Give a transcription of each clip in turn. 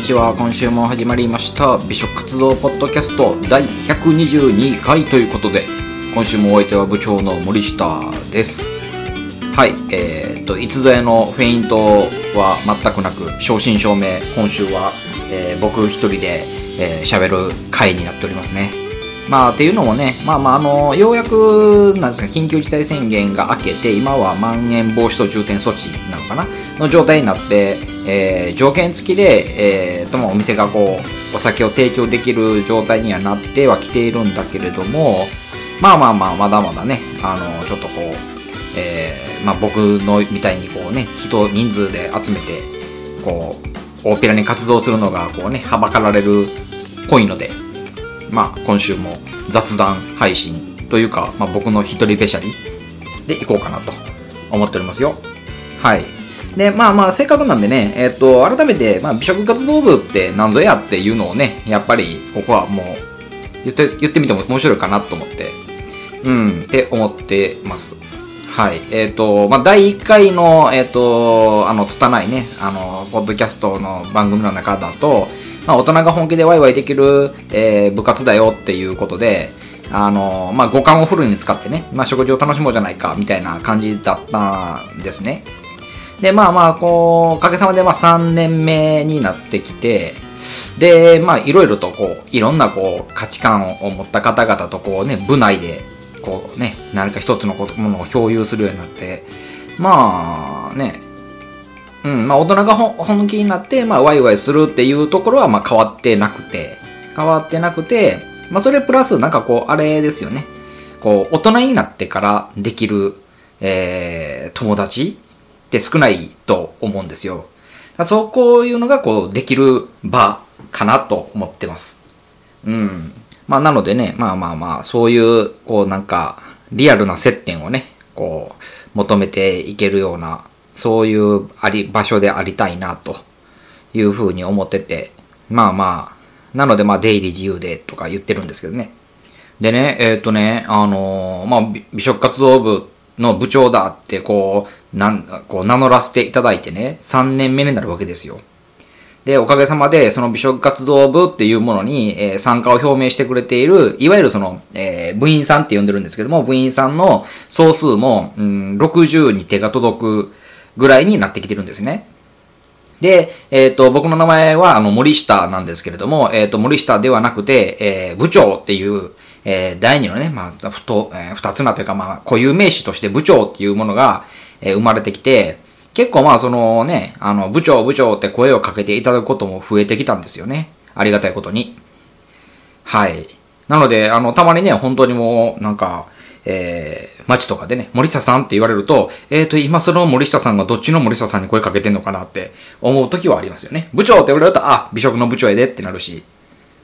にちは。今週も始まりました。美食活動ポッドキャスト第122回ということで今週もお相手は部長の森下です。はいえー、っといつぞやのフェイントは全くなく正真正銘今週は、えー、僕一人で喋、えー、る回になっておりますね。まあっていうのもね、まあまああの、ようやく、なんですか、緊急事態宣言が明けて、今はまん延防止等重点措置なのかなの状態になって、えー、条件付きで、えー、ともお店がこう、お酒を提供できる状態にはなってはきているんだけれども、まあまあまあ、まだまだね、あの、ちょっとこう、えー、まあ僕のみたいにこうね、人、人数で集めて、こう、大っぴらに活動するのがこうね、はばかられるっぽいので、まあ、今週も雑談配信というか、まあ、僕の一人べしゃりでいこうかなと思っておりますよ。はい。で、まあまあ、せっかくなんでね、えっ、と、改めて、まあ、美食活動部って何ぞやっていうのをね、やっぱり、ここはもう、言って、言ってみても面白いかなと思って、うん、って思ってます。はい。えっ、ー、と、まあ、第1回の、えっ、ー、と、あの、拙いね、あの、ポッドキャストの番組の中だと、まあ、大人が本気でワイワイできる、えー、部活だよっていうことで、あの、まあ、五感をフルに使ってね、まあ、食事を楽しもうじゃないか、みたいな感じだったんですね。で、まあまあ、こう、おかげさまで、まあ、3年目になってきて、で、まあ、いろいろと、こう、いろんな、こう、価値観を持った方々と、こうね、部内で、こうね、何か一つのものを共有するようになって、まあ、ね、うん、まあ大人が本気になって、まあワイワイするっていうところはまあ変わってなくて、変わってなくて、まあそれプラスなんかこう、あれですよね。こう、大人になってからできる、えー、友達って少ないと思うんですよ。そうこういうのがこう、できる場かなと思ってます。うん。まあなのでね、まあまあまあ、そういう、こうなんか、リアルな接点をね、こう、求めていけるようなそういうあり場所でありたいなというふうに思ってて、まあまあ、なのでまあ出入り自由でとか言ってるんですけどね。でね、えっ、ー、とね、あのー、まあ美食活動部の部長だってこう、なん、こう名乗らせていただいてね、3年目になるわけですよ。で、おかげさまで、その美食活動部っていうものに、えー、参加を表明してくれている、いわゆるその、えー、部員さんって呼んでるんですけども、部員さんの総数も、うん、60に手が届くぐらいになってきてるんですね。で、えっ、ー、と、僕の名前は、あの、森下なんですけれども、えっ、と、森下ではなくて、え、部長っていう、えー、第二のね、まあ、ふと、えー、二つなというか、まあ、固有名詞として部長っていうものが、えー、生まれてきて、結構まあ、そのね、あの、部長、部長って声をかけていただくことも増えてきたんですよね。ありがたいことに。はい。なので、あの、たまにね、本当にもう、なんか、えー、街とかでね、森下さんって言われると、えっ、ー、と、今その森下さんがどっちの森下さんに声かけてんのかなって思う時はありますよね。部長って言われると、あ、美食の部長やでってなるし、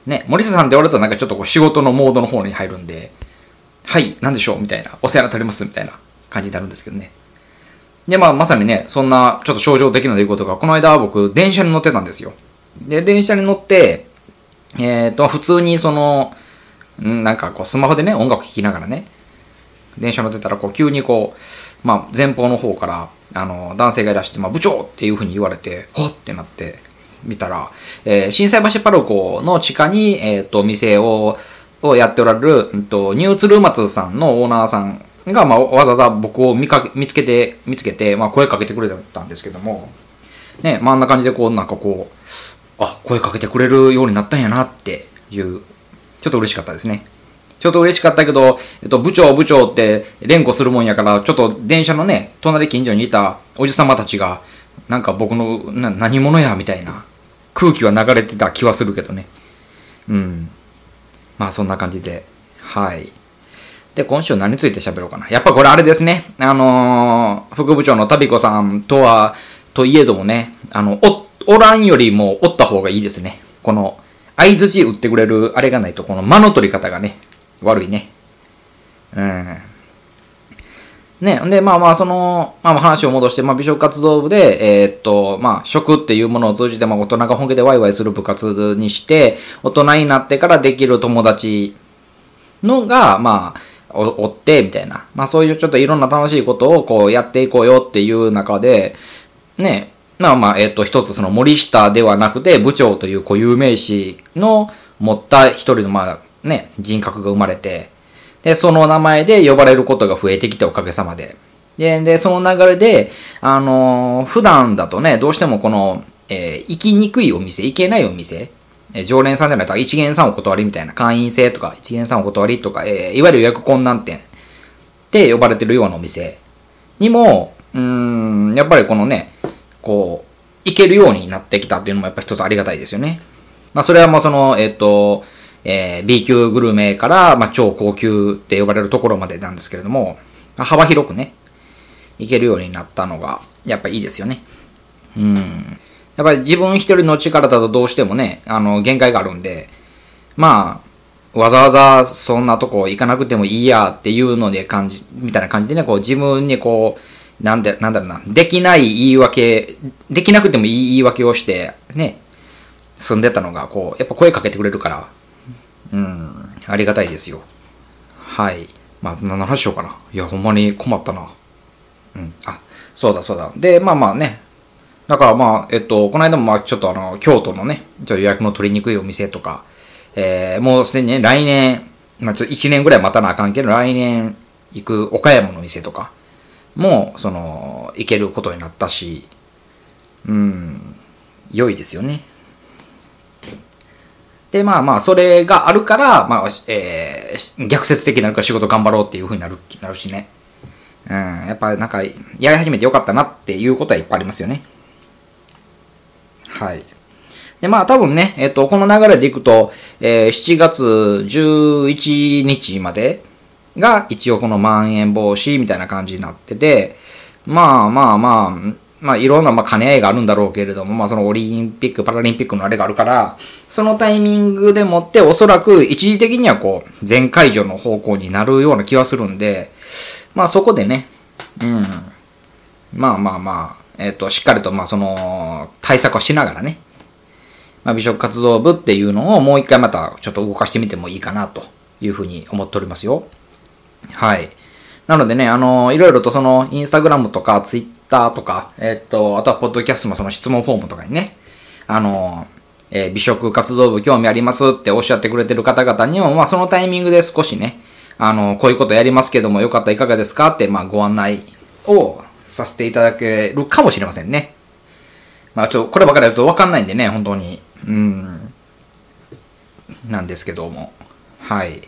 ね、森下さんって言われるとなんかちょっとこう仕事のモードの方に入るんで、はい、なんでしょうみたいな、お世話になりますみたいな感じになるんですけどね。で、まあ、まさにね、そんなちょっと症状的な出来事が、この間僕、電車に乗ってたんですよ。で、電車に乗って、えっ、ー、と、普通にその、んなんかこう、スマホでね、音楽聴きながらね、電車乗ってたら、こう、急にこう、まあ、前方の方から、あの、男性がいらして、まあ、部長っていう風に言われて、ほってなって、見たら、えー、震災橋パルコの地下に、えっ、ー、と、店を、をやっておられる、うんと、ニューツルーマツさんのオーナーさんが、まあ、わざわざ僕を見かけ、見つけて、見つけて、まあ、声かけてくれたんですけども、ね、まあ、あんな感じで、こう、なんかこう、あ、声かけてくれるようになったんやなっていう、ちょっと嬉しかったですね。ちょっと嬉しかったけど、えっと、部長部長って連呼するもんやから、ちょっと電車のね、隣近所にいたおじさまたちが、なんか僕の、な、何者や、みたいな空気は流れてた気はするけどね。うん。まあそんな感じで。はい。で、今週何について喋ろうかな。やっぱこれあれですね。あのー、副部長のタビコさんとは、といえどもね、あの、お、おらんよりもおった方がいいですね。この、相づち打ってくれるあれがないと、この間の取り方がね、悪いね。うん。ね、で、まあまあ、その、まあ話を戻して、まあ美食活動部で、えー、っと、まあ食っていうものを通じて、まあ大人が本気でワイワイする部活にして、大人になってからできる友達のが、まあ、おって、みたいな。まあそういうちょっといろんな楽しいことをこうやっていこうよっていう中で、ね、まあまあ、えっ、と、一つその森下ではなくて部長という固有名詞の持った一人のまあね、人格が生まれて、で、その名前で呼ばれることが増えてきておかげさまで。で、で、その流れで、あの普段だとね、どうしてもこの、えー行きにくいお店、行けないお店、えー常連さんじゃないと一元さんお断りみたいな、会員制とか一元さんお断りとか、えーいわゆる予約困難店って呼ばれてるようなお店にも、うーん、やっぱりこのね、こう、行けるようになってきたっていうのもやっぱ一つありがたいですよね。まあそれはもうその、えっ、と、えー B 級グルメから、まあ、超高級って呼ばれるところまでなんですけれども、幅広くね、行けるようになったのが、やっぱいいですよね。うん。やっぱり自分一人の力だとどうしてもね、あの、限界があるんで、まあ、わざわざそんなとこ行かなくてもいいやっていうので感じ、みたいな感じでね、こう自分にこう、なんで、なんだろうな、できない言い訳、できなくてもいい言い訳をして、ね、住んでたのが、こう、やっぱ声かけてくれるから、うん、ありがたいですよ。はい。まあ、何の話しようかな。いや、ほんまに困ったな。うん。あ、そうだそうだ。で、まあまあね。だからまあ、えっと、この間もまあちょっとあの、京都のね、ちょっと予約の取りにくいお店とか、えー、もうすでにね、来年、まあちょっと1年ぐらい待たなあかんけど、来年行く岡山の店とかも、その、行けることになったし、うん、良いですよね。で、まあまあ、それがあるから、まあ、えー逆説的になるから仕事頑張ろうっていうふうになる、なるしね。うん、やっぱなんか、やり始めてよかったなっていうことはいっぱいありますよね。はい。で、まあ多分ね、えっ、と、この流れでいくと、えー7月11日までが一応このまん延防止みたいな感じになってて、まあまあまあ、まあいろんなまあ兼ね合いがあるんだろうけれども、まあそのオリンピック、パラリンピックのあれがあるから、そのタイミングでもっておそらく一時的にはこう、全解除の方向になるような気はするんで、まあそこでね、うん。まあまあまあ、えっ、と、しっかりとまあその、対策をしながらね、まあ、美食活動部っていうのをもう一回またちょっと動かしてみてもいいかなというふうに思っておりますよ。はい。なのでね、あの、いろいろとその、インスタグラムとか、ツイッターとか、えっと、あとは、ポッドキャストのその質問フォームとかにね、あの、えー美食活動部興味ありますっておっしゃってくれてる方々にも、まあ、そのタイミングで少しね、あの、こういうことやりますけども、よかったらいかがですかって、まあ、ご案内をさせていただけるかもしれませんね。まあ、ちょ、こればかりだとわかんないんでね、本当に。うん。なんですけども。はい。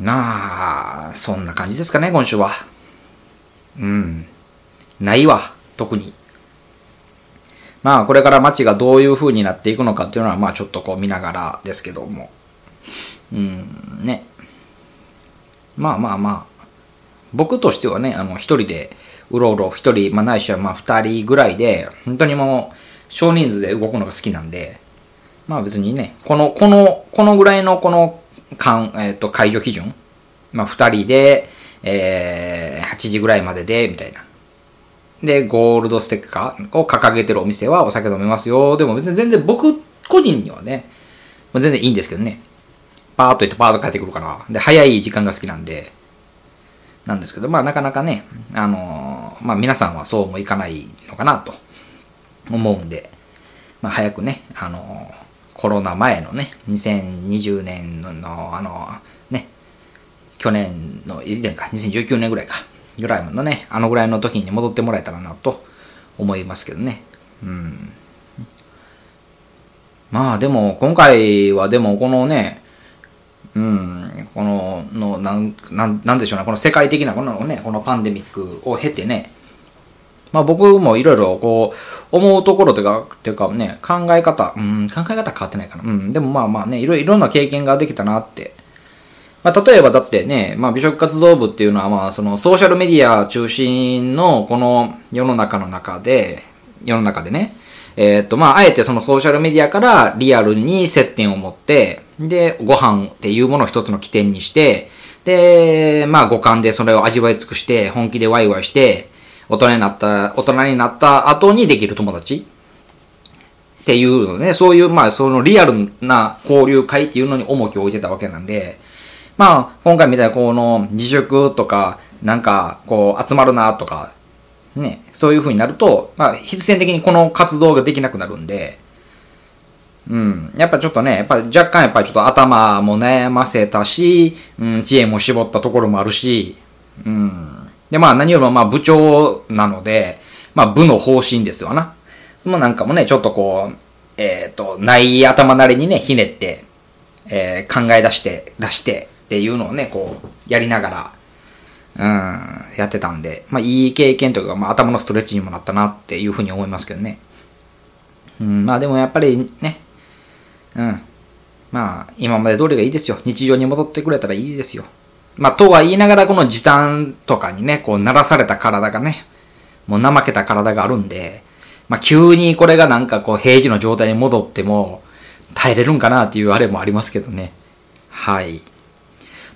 なあ、そんな感じですかね、今週は。うん。ないわ、特に。まあ、これから街がどういう風になっていくのかっていうのは、まあ、ちょっとこう見ながらですけども。うん、ね。まあまあまあ。僕としてはね、あの、一人で、うろうろ、一人、まあ、ないしはまあ、二人ぐらいで、本当にもう、少人数で動くのが好きなんで、まあ別にね、この、この、このぐらいのこの、間、えっ、と、解除基準、まあ二人で、えー、8時ぐらいまでで、みたいな。で、ゴールドステッカーを掲げてるお店はお酒飲めますよ。でも別に全然僕個人にはね、まあ全然いいんですけどね。パーッと行ってパーッと帰ってくるから。で、早い時間が好きなんで、なんですけど、まあなかなかね、あのーまあ皆さんはそうもいかないのかなと思うんで、まあ早くね、あのーコロナ前のね、2020年の、あのね、去年の以前か、2019年ぐらいか、ぐらいのね、あのぐらいの時に戻ってもらえたらなと思いますけどね。うん。まあでも、今回はでもこのね、うん、この、の、なん、なん、なんでしょうね、この世界的なこのね、このパンデミックを経てね、まあ僕もいろいろこう、思うところというか、ていうかね、考え方、うん、考え方変わってないかな。うん、でもまあまあね、いろいろな経験ができたなって。まあ例えばだってね、まあ美食活動部っていうのはまあそのソーシャルメディア中心のこの世の中の中で、世の中でね、えーっとまああえてそのソーシャルメディアからリアルに接点を持って、で、ご飯っていうものを一つの起点にして、で、まあ五感でそれを味わい尽くして、本気でワイワイして、大人になった、大人になった後にできる友達？っていうのね、そういう、まあ、そのリアルな交流会っていうのに重きを置いてたわけなんで、まあ、今回みたいなこの自粛とか、なんか、こう、集まるなとか、ね、そういう風になると、まあ、必然的にこの活動ができなくなるんで、うん。やっぱちょっとね、やっぱ若干やっぱりちょっと頭も悩ませたし、うん、知恵も絞ったところもあるし、うん。で、まあ何よりもまあ部長なので、まあ部の方針ですよな。もうなんかもね、ちょっとこう、えっ、ー、と、ない頭なりにね、ひねって、えー、考え出して、出してっていうのをね、こう、やりながら、うん、やってたんで、まあいい経験というか、まあ頭のストレッチにもなったなっていうふうに思いますけどね。うん、まあでもやっぱりね、うん。まあ、今まで通りがいいですよ。日常に戻ってくれたらいいですよ。まあ、とは言いながら、この時短とかにね、こう、鳴らされた体がね、もう怠けた体があるんで、まあ、急にこれがなんかこう、平時の状態に戻っても、耐えれるんかなっていうあれもありますけどね。はい。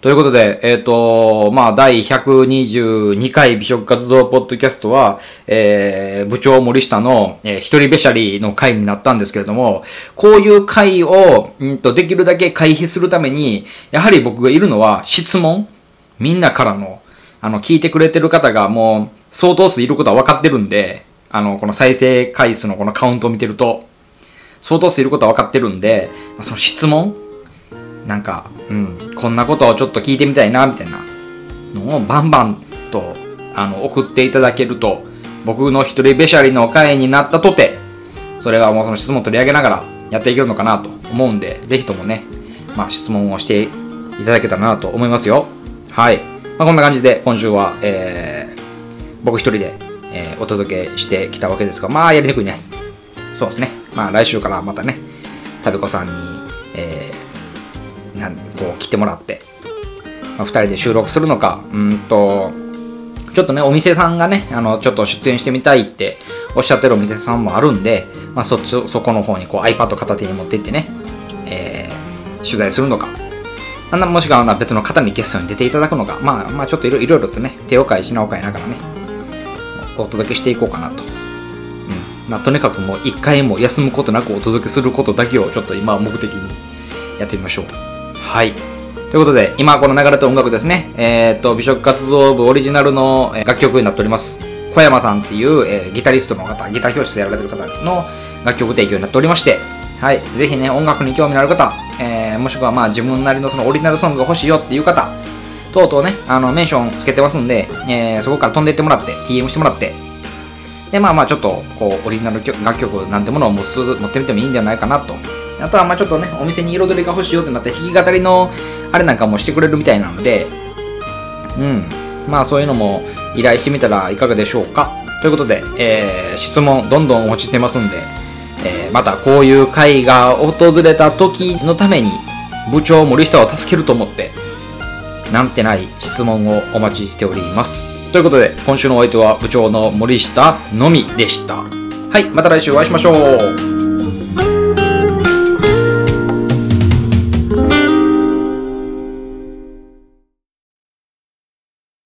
ということで、えっ、ー、と、まあ、第122回美食活動ポッドキャストは、えー、部長森下の、えー、一人べしゃりの回になったんですけれども、こういう回を、うんと、できるだけ回避するために、やはり僕がいるのは質問みんなからの、あの、聞いてくれてる方がもう、相当数いることは分かってるんで、あの、この再生回数のこのカウントを見てると、相当数いることは分かってるんで、その質問なんか、うん、こんなことをちょっと聞いてみたいな、みたいなのをバンバンと、あの、送っていただけると、僕の一人べしゃりの会になったとて、それはもうその質問を取り上げながらやっていけるのかなと思うんで、ぜひともね、まあ質問をしていただけたらなと思いますよ。はい。まあ、こんな感じで今週は、えー、僕一人で、えー、お届けしてきたわけですが、まあやりにくいね。そうですね。まあ来週からまたね、食べ子さんに、来てもらって、まあ、2人で収録するのかうんとちょっとねお店さんがねあのちょっと出演してみたいっておっしゃってるお店さんもあるんで、まあ、そっちそこの方にこう iPad 片手に持ってってね、えー、取材するのか。あんなもしくは別の方にゲストに出ていただくのか、まあ、まあちょっといろいろとね手を変え品を変えながらねお届けしていこうかなと、うん。まあ、とにかくもう一回も休むことなくお届けすることだけをちょっと今は目的にやってみましょう。はい。ということで、今この流れた音楽ですね。えっ、ー、と、美食活動部オリジナルの楽曲になっております。小山さんっていう、えー、ギタリストの方、ギター教室でやられてる方の楽曲提供になっておりまして、はい。ぜひね、音楽に興味のある方、えー、もしくはまあ自分なりのそのオリジナルソングが欲しいよっていう方、とうとうね、あの、メンションつけてますんで、えー、そこから飛んでいってもらって、TM してもらって、で、まあまあちょっと、こう、オリジナル楽曲なんてものを持ってみてもいいんじゃないかなとあとはまあちょっとね、お店に彩りが欲しいよってなって弾き語りのあれなんかもしてくれるみたいなので、うん。まあそういうのも依頼してみたらいかがでしょうか。ということで、えー、質問どんどんお待ちしてますんで、えー、またこういう会が訪れた時のために部長森下を助けると思って、なんてない質問をお待ちしております。ということで、今週のお相手は部長の森下のみでした。はい、また来週お会いしましょう。